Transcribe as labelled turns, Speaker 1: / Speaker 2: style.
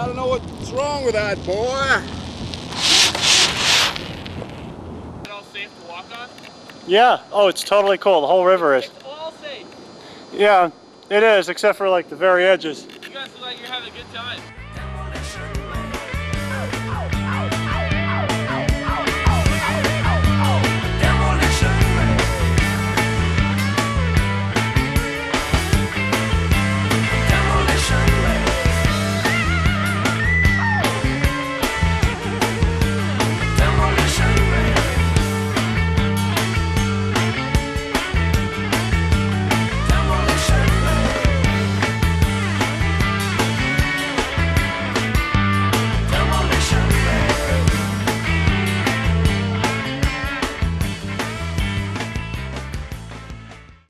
Speaker 1: I don't know what's wrong with that boy.
Speaker 2: It all safe to walk on?
Speaker 3: Yeah. Oh, it's totally cool. The whole river is.
Speaker 2: It's all safe.
Speaker 3: Yeah, it is, except for like the very edges.
Speaker 2: You guys look like you're having a good time.